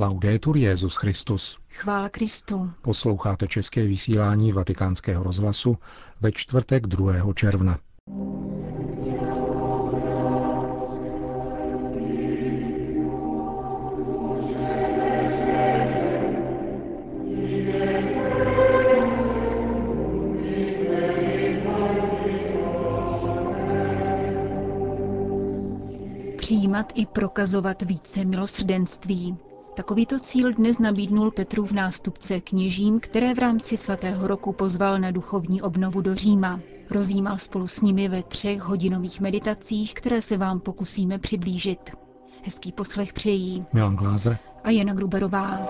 Laudetur Jezus Christus. Chvála Kristu. Posloucháte české vysílání Vatikánského rozhlasu ve čtvrtek 2. června. Přijímat i prokazovat více milosrdenství. Takovýto cíl dnes nabídnul Petrův nástupce kněžím, které v rámci svatého roku pozval na duchovní obnovu do Říma. Rozjímal spolu s nimi ve třech hodinových meditacích, které se vám pokusíme přiblížit. Hezký poslech přejí Milan Glázer a Jana Gruberová.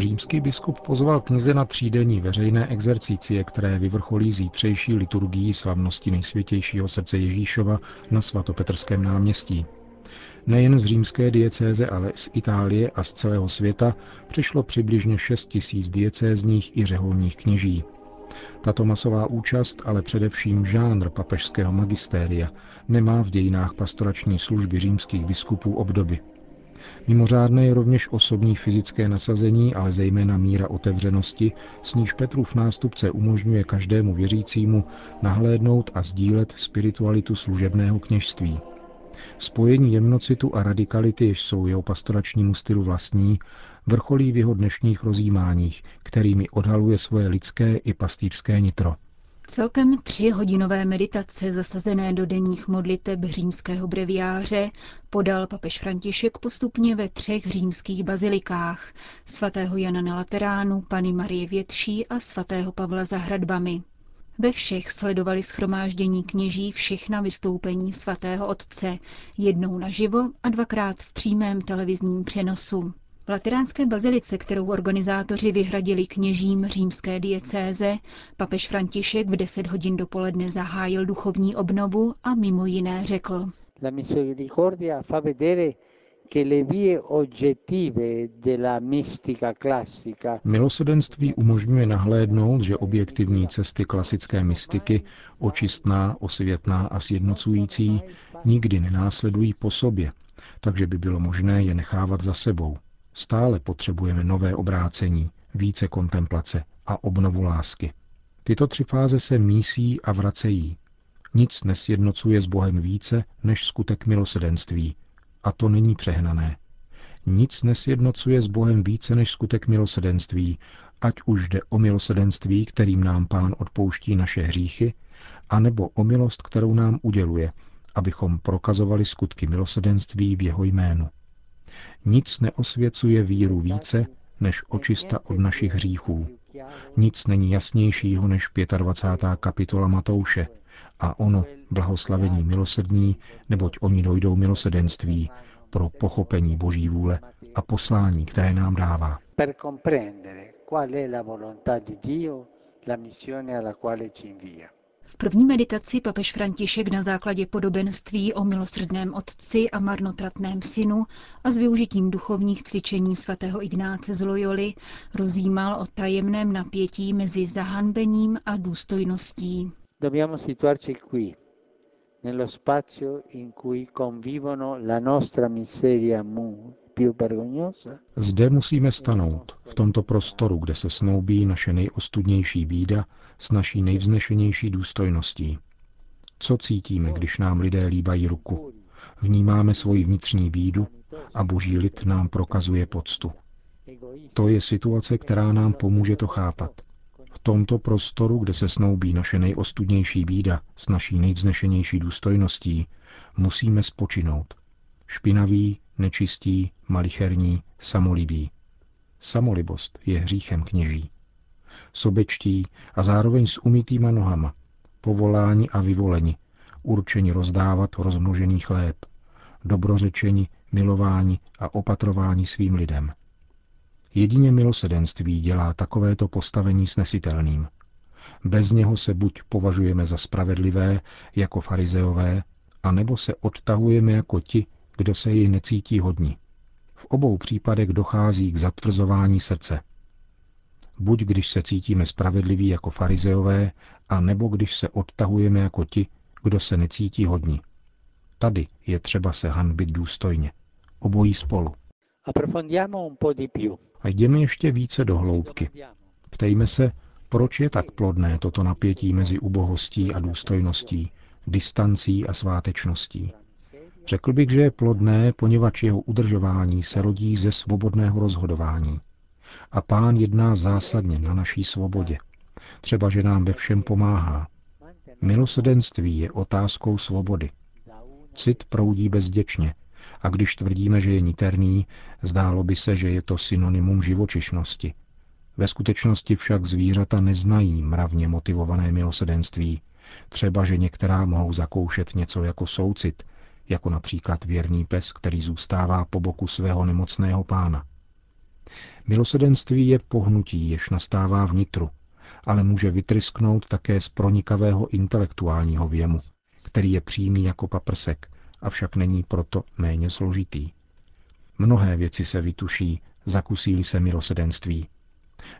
Římský biskup pozval knize na třídenní veřejné exercicie, které vyvrcholí zítřejší liturgií slavnosti nejsvětějšího srdce Ježíšova na svatopetrském náměstí. Nejen z římské diecéze, ale z Itálie a z celého světa přišlo přibližně 6 tisíc diecézních i řeholních kněží. Tato masová účast, ale především žánr papežského magistéria, nemá v dějinách pastorační služby římských biskupů obdoby. Mimořádné je rovněž osobní fyzické nasazení, ale zejména míra otevřenosti, s níž Petrův nástupce umožňuje každému věřícímu nahlédnout a sdílet spiritualitu služebného kněžství. Spojení jemnocitu a radikality, jež jsou jeho pastoračnímu stylu vlastní, vrcholí v jeho dnešních rozjímáních, kterými odhaluje svoje lidské i pastýřské nitro. Celkem tři hodinové meditace zasazené do denních modliteb římského breviáře podal papež František postupně ve třech římských bazilikách svatého Jana na Lateránu, Pany Marie Větší a svatého Pavla za hradbami. Ve všech sledovali schromáždění kněží všechna vystoupení svatého otce, jednou naživo a dvakrát v přímém televizním přenosu. V lateránské bazilice, kterou organizátoři vyhradili kněžím římské diecéze, papež František v 10 hodin dopoledne zahájil duchovní obnovu a mimo jiné řekl. La misericordia fa vedere che le vie oggettive della mistica classica Milosedenství umožňuje nahlédnout, že objektivní cesty klasické mystiky, očistná, osvětná a sjednocující, nikdy nenásledují po sobě, takže by bylo možné je nechávat za sebou. Stále potřebujeme nové obrácení, více kontemplace a obnovu lásky. Tyto tři fáze se mísí a vracejí. Nic nesjednocuje s Bohem více než skutek milosedenství. A to není přehnané. Nic nesjednocuje s Bohem více než skutek milosedenství, ať už jde o milosedenství, kterým nám Pán odpouští naše hříchy, anebo o milost, kterou nám uděluje, abychom prokazovali skutky milosedenství v jeho jménu. Nic neosvěcuje víru více než očista od našich hříchů. Nic není jasnějšího než 25. kapitola Matouše a ono blahoslavení milosrdní, neboť oni dojdou milosedenství pro pochopení Boží vůle a poslání, které nám dává. qual è la volontà di Dio, la missione alla quale ci invia. V první meditaci papež František na základě podobenství o milosrdném otci a marnotratném synu a s využitím duchovních cvičení svatého Ignáce z Loyoli rozjímal o tajemném napětí mezi zahanbením a důstojností. Dobbiamo situarci qui, nello spazio in cui convivono la nostra miseria Zde musíme stanout, v tomto prostoru, kde se snoubí naše nejostudnější bída s naší nejvznešenější důstojností. Co cítíme, když nám lidé líbají ruku? Vnímáme svoji vnitřní bídu a boží lid nám prokazuje poctu. To je situace, která nám pomůže to chápat. V tomto prostoru, kde se snoubí naše nejostudnější bída s naší nejvznešenější důstojností, musíme spočinout. Špinaví, nečistí, malicherní, samolibí. Samolibost je hříchem kněží. Sobečtí a zároveň s umytýma nohama, povoláni a vyvoleni, určeni rozdávat rozmnožený chléb, dobrořečeni, milováni a opatrování svým lidem. Jedině milosedenství dělá takovéto postavení snesitelným. Bez něho se buď považujeme za spravedlivé, jako farizeové, anebo se odtahujeme jako ti, kdo se jej necítí hodní. V obou případech dochází k zatvrzování srdce. buď když se cítíme spravedliví jako farizeové, a nebo když se odtahujeme jako ti, kdo se necítí hodní. Tady je třeba se hanbit důstojně. Obojí spolu. A jdeme ještě více do hloubky. Ptejme se, proč je tak plodné toto napětí mezi ubohostí a důstojností, distancí a svátečností. Řekl bych, že je plodné, poněvadž jeho udržování se rodí ze svobodného rozhodování. A pán jedná zásadně na naší svobodě. Třeba, že nám ve všem pomáhá. Milosedenství je otázkou svobody. Cit proudí bezděčně, a když tvrdíme, že je niterný, zdálo by se, že je to synonymum živočišnosti. Ve skutečnosti však zvířata neznají mravně motivované milosedenství. Třeba, že některá mohou zakoušet něco jako soucit, jako například věrný pes, který zůstává po boku svého nemocného pána. Milosedenství je pohnutí, jež nastává vnitru, ale může vytrysknout také z pronikavého intelektuálního věmu, který je přímý jako paprsek, avšak není proto méně složitý. Mnohé věci se vytuší, zakusí se milosedenství.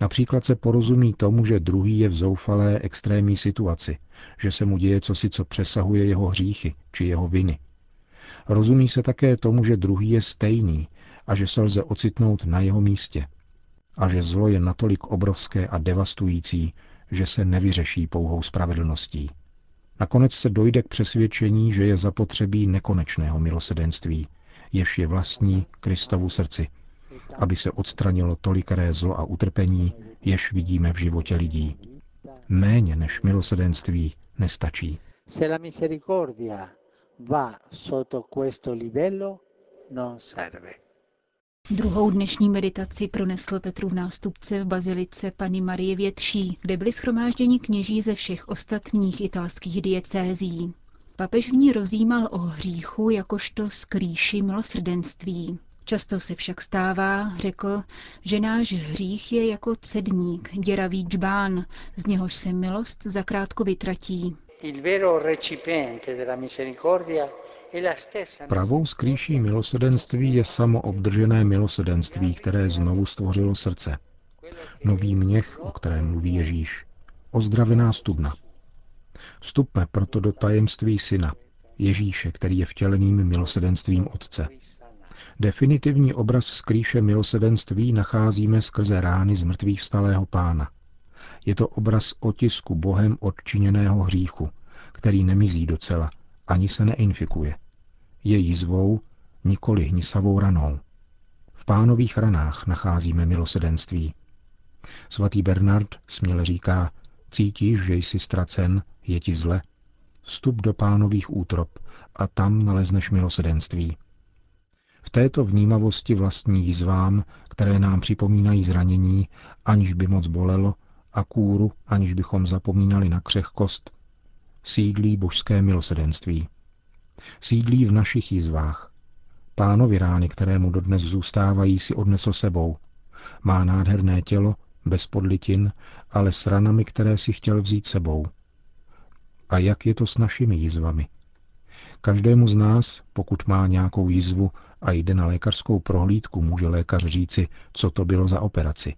Například se porozumí tomu, že druhý je v zoufalé extrémní situaci, že se mu děje cosi, co přesahuje jeho hříchy či jeho viny. Rozumí se také tomu, že druhý je stejný a že se lze ocitnout na jeho místě. A že zlo je natolik obrovské a devastující, že se nevyřeší pouhou spravedlností. Nakonec se dojde k přesvědčení, že je zapotřebí nekonečného milosedenství, jež je vlastní Kristovu srdci, aby se odstranilo tolikaré zlo a utrpení, jež vidíme v životě lidí. Méně než milosedenství nestačí. Se la misericordia va sotto questo livello, non serve. Druhou dnešní meditaci pronesl Petru v nástupce v bazilice Pany Marie Větší, kde byli schromážděni kněží ze všech ostatních italských diecézí. Papež v ní rozjímal o hříchu jakožto skrýši milosrdenství. Často se však stává, řekl, že náš hřích je jako cedník, děravý džbán, z něhož se milost zakrátko vytratí. Pravou skrýší milosedenství je samo obdržené milosedenství, které znovu stvořilo srdce. Nový měch, o kterém mluví Ježíš. Ozdravená studna. Vstupme proto do tajemství syna, Ježíše, který je vtěleným milosedenstvím Otce. Definitivní obraz skrýše milosedenství nacházíme skrze rány z mrtvých vstalého pána. Je to obraz otisku Bohem odčiněného hříchu, který nemizí docela, ani se neinfikuje. Je jízvou, nikoli hnisavou ranou. V pánových ranách nacházíme milosedenství. Svatý Bernard směle říká, cítíš, že jsi ztracen, je ti zle, vstup do pánových útrop a tam nalezneš milosedenství. V této vnímavosti vlastní jízvám, které nám připomínají zranění, aniž by moc bolelo, a kůru, aniž bychom zapomínali na křehkost, sídlí božské milosedenství. Sídlí v našich jízvách. Pánovi rány, kterému dodnes zůstávají, si odnesl sebou. Má nádherné tělo, bez podlitin, ale s ranami, které si chtěl vzít sebou. A jak je to s našimi jízvami? Každému z nás, pokud má nějakou jízvu a jde na lékařskou prohlídku, může lékař říci, co to bylo za operaci.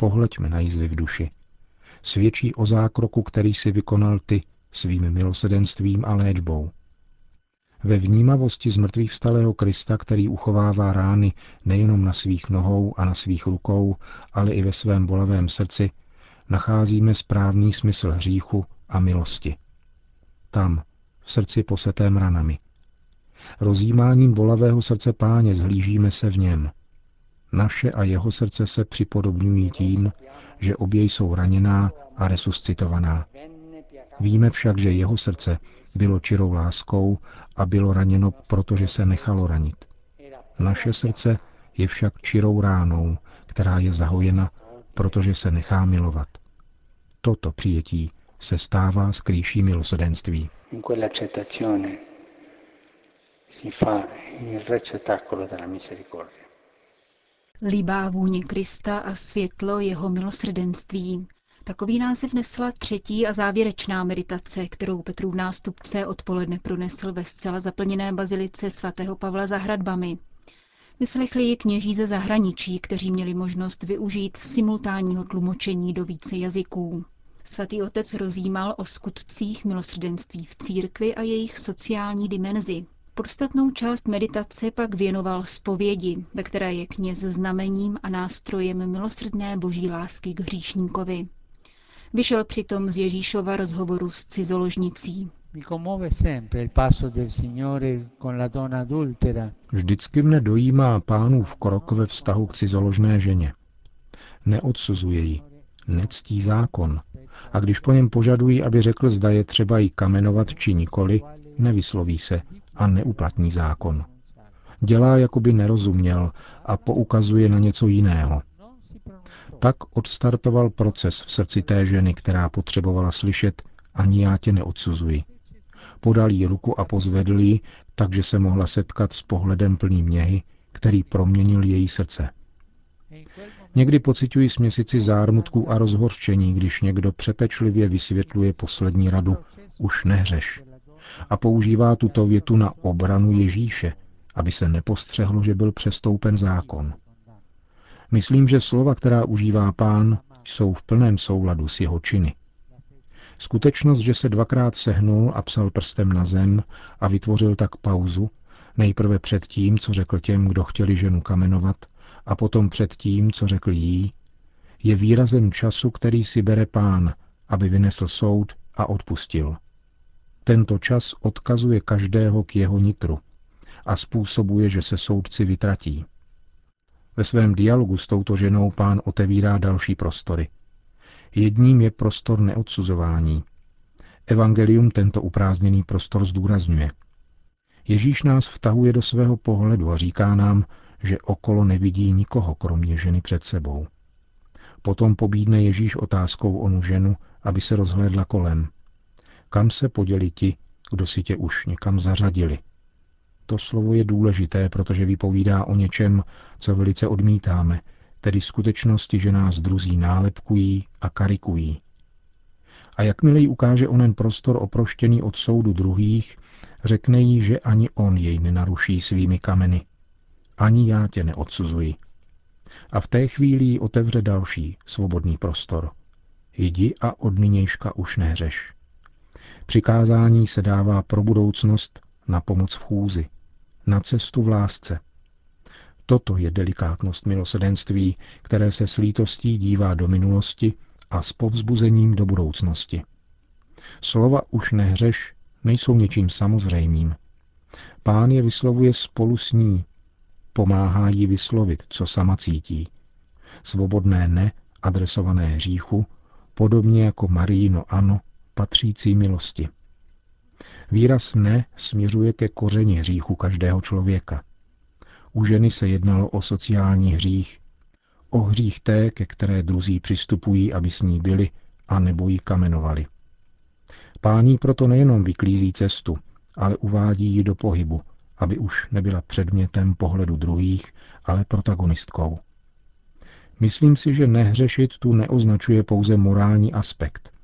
Pohleďme na jízvy v duši svědčí o zákroku, který si vykonal ty svým milosedenstvím a léčbou. Ve vnímavosti zmrtvých vstalého Krista, který uchovává rány nejenom na svých nohou a na svých rukou, ale i ve svém bolavém srdci, nacházíme správný smysl hříchu a milosti. Tam, v srdci posetém ranami. Rozjímáním bolavého srdce páně zhlížíme se v něm. Naše a jeho srdce se připodobňují tím, že obě jsou raněná a resuscitovaná. Víme však, že jeho srdce bylo čirou láskou a bylo raněno, protože se nechalo ranit. Naše srdce je však čirou ránou, která je zahojena, protože se nechá milovat. Toto přijetí se stává skrýší milosedenství. si fa il receptacolo della misericordia líbá vůně Krista a světlo jeho milosrdenství. Takový název nesla třetí a závěrečná meditace, kterou Petrův nástupce odpoledne pronesl ve zcela zaplněné bazilice svatého Pavla za hradbami. Vyslechli ji kněží ze zahraničí, kteří měli možnost využít simultánního tlumočení do více jazyků. Svatý otec rozjímal o skutcích milosrdenství v církvi a jejich sociální dimenzi. Podstatnou část meditace pak věnoval zpovědi, ve které je kněz znamením a nástrojem milosrdné boží lásky k hříšníkovi. Vyšel přitom z Ježíšova rozhovoru s cizoložnicí. Vždycky mne dojímá pánův krok ve vztahu k cizoložné ženě. Neodsuzuje ji, nectí zákon. A když po něm požadují, aby řekl, zda je třeba ji kamenovat či nikoli, nevysloví se a neuplatní zákon. Dělá, jako by nerozuměl a poukazuje na něco jiného. Tak odstartoval proces v srdci té ženy, která potřebovala slyšet, ani já tě neodsuzuji. Podal jí ruku a pozvedl ji, takže se mohla setkat s pohledem plným něhy, který proměnil její srdce. Někdy pocituji směsici zármutků a rozhorčení, když někdo přepečlivě vysvětluje poslední radu, už nehřeš. A používá tuto větu na obranu Ježíše, aby se nepostřehlo, že byl přestoupen zákon. Myslím, že slova, která užívá pán, jsou v plném souladu s jeho činy. Skutečnost, že se dvakrát sehnul a psal prstem na zem a vytvořil tak pauzu, nejprve před tím, co řekl těm, kdo chtěli ženu kamenovat, a potom před tím, co řekl jí, je výrazem času, který si bere pán, aby vynesl soud a odpustil. Tento čas odkazuje každého k jeho nitru a způsobuje, že se soudci vytratí. Ve svém dialogu s touto ženou pán otevírá další prostory. Jedním je prostor neodsuzování. Evangelium tento uprázdněný prostor zdůrazňuje. Ježíš nás vtahuje do svého pohledu a říká nám, že okolo nevidí nikoho, kromě ženy před sebou. Potom pobídne Ježíš otázkou onu ženu, aby se rozhlédla kolem. Kam se poděli ti, kdo si tě už někam zařadili? To slovo je důležité, protože vypovídá o něčem, co velice odmítáme, tedy skutečnosti, že nás druzí nálepkují a karikují. A jakmile jí ukáže onen prostor oproštěný od soudu druhých, řekne jí, že ani on jej nenaruší svými kameny, ani já tě neodsuzuji. A v té chvíli jí otevře další, svobodný prostor. Jdi a od nynějška už nehřeš. Přikázání se dává pro budoucnost na pomoc v chůzi, na cestu v lásce. Toto je delikátnost milosedenství, které se s lítostí dívá do minulosti a s povzbuzením do budoucnosti. Slova už nehřeš nejsou něčím samozřejmým. Pán je vyslovuje spolu s ní, pomáhá jí vyslovit, co sama cítí. Svobodné ne, adresované hříchu, podobně jako Maríno ano, patřící milosti. Výraz ne směřuje ke kořeni hříchu každého člověka. U ženy se jednalo o sociální hřích, o hřích té, ke které druzí přistupují, aby s ní byli a nebo ji kamenovali. Pání proto nejenom vyklízí cestu, ale uvádí ji do pohybu, aby už nebyla předmětem pohledu druhých, ale protagonistkou. Myslím si, že nehřešit tu neoznačuje pouze morální aspekt,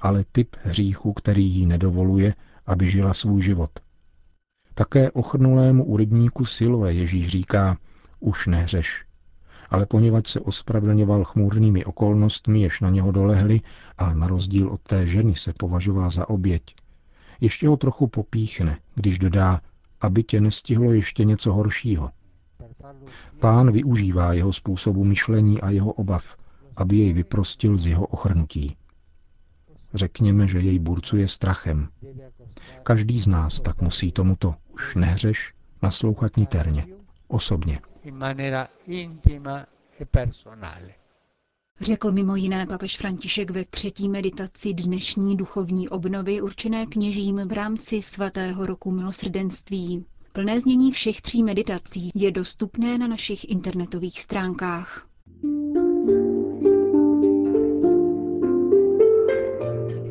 ale typ hříchu, který jí nedovoluje, aby žila svůj život. Také ochrnulému u rybníku Siloe Ježíš říká, už nehřeš. Ale poněvadž se ospravedlňoval chmurnými okolnostmi, jež na něho dolehly a na rozdíl od té ženy se považoval za oběť, ještě ho trochu popíchne, když dodá, aby tě nestihlo ještě něco horšího. Pán využívá jeho způsobu myšlení a jeho obav, aby jej vyprostil z jeho ochrnutí. Řekněme, že jej burcuje strachem. Každý z nás tak musí tomuto už nehřeš naslouchat niterně, osobně. Řekl mimo jiné papež František ve třetí meditaci dnešní duchovní obnovy určené kněžím v rámci svatého roku milosrdenství. Plné znění všech tří meditací je dostupné na našich internetových stránkách.